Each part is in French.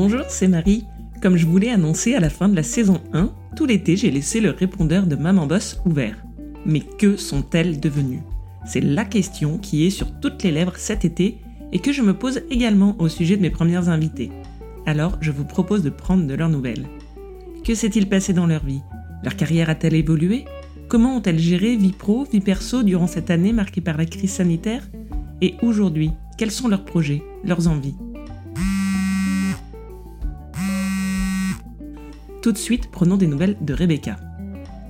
Bonjour, c'est Marie. Comme je voulais annoncer à la fin de la saison 1, tout l'été j'ai laissé le répondeur de Maman Boss ouvert. Mais que sont-elles devenues? C'est la question qui est sur toutes les lèvres cet été et que je me pose également au sujet de mes premières invitées. Alors je vous propose de prendre de leurs nouvelles. Que s'est-il passé dans leur vie? Leur carrière a-t-elle évolué? Comment ont-elles géré vie pro, vie perso durant cette année marquée par la crise sanitaire? Et aujourd'hui, quels sont leurs projets, leurs envies? Tout de suite, prenons des nouvelles de Rebecca.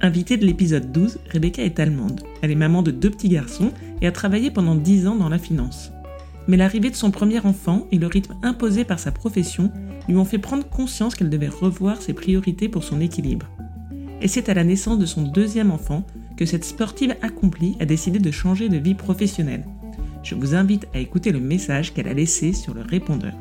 Invitée de l'épisode 12, Rebecca est allemande. Elle est maman de deux petits garçons et a travaillé pendant 10 ans dans la finance. Mais l'arrivée de son premier enfant et le rythme imposé par sa profession lui ont fait prendre conscience qu'elle devait revoir ses priorités pour son équilibre. Et c'est à la naissance de son deuxième enfant que cette sportive accomplie a décidé de changer de vie professionnelle. Je vous invite à écouter le message qu'elle a laissé sur le répondeur.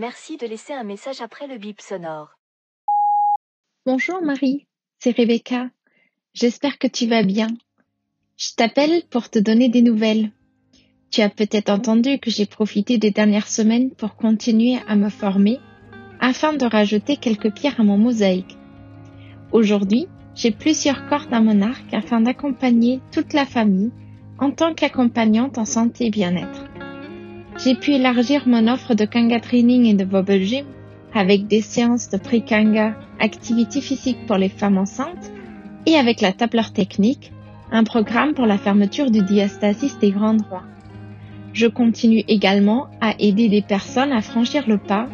Merci de laisser un message après le bip sonore. Bonjour Marie, c'est Rebecca. J'espère que tu vas bien. Je t'appelle pour te donner des nouvelles. Tu as peut-être entendu que j'ai profité des dernières semaines pour continuer à me former afin de rajouter quelques pierres à mon mosaïque. Aujourd'hui, j'ai plusieurs cordes à mon arc afin d'accompagner toute la famille en tant qu'accompagnante en santé et bien-être. J'ai pu élargir mon offre de Kanga Training et de Wobble Gym avec des séances de pré-Kanga, activité physique pour les femmes enceintes et avec la tableur technique, un programme pour la fermeture du diastasis des grands droits. Je continue également à aider des personnes à franchir le pas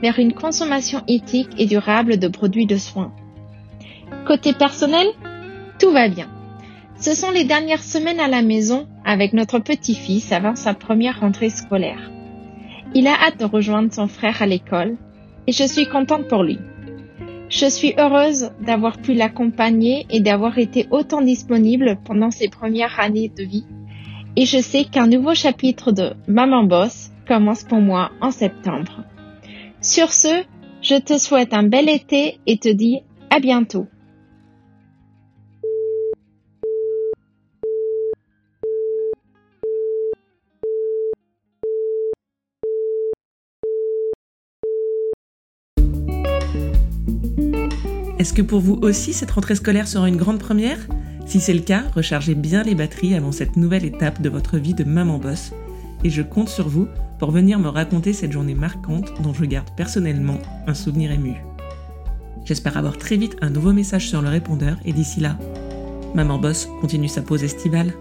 vers une consommation éthique et durable de produits de soins. Côté personnel, tout va bien. Ce sont les dernières semaines à la maison avec notre petit-fils avant sa première rentrée scolaire. Il a hâte de rejoindre son frère à l'école et je suis contente pour lui. Je suis heureuse d'avoir pu l'accompagner et d'avoir été autant disponible pendant ses premières années de vie. Et je sais qu'un nouveau chapitre de Maman Boss commence pour moi en septembre. Sur ce, je te souhaite un bel été et te dis à bientôt. Est-ce que pour vous aussi cette rentrée scolaire sera une grande première? Si c'est le cas, rechargez bien les batteries avant cette nouvelle étape de votre vie de maman boss. Et je compte sur vous pour venir me raconter cette journée marquante dont je garde personnellement un souvenir ému. J'espère avoir très vite un nouveau message sur le répondeur et d'ici là, Maman Boss continue sa pause estivale.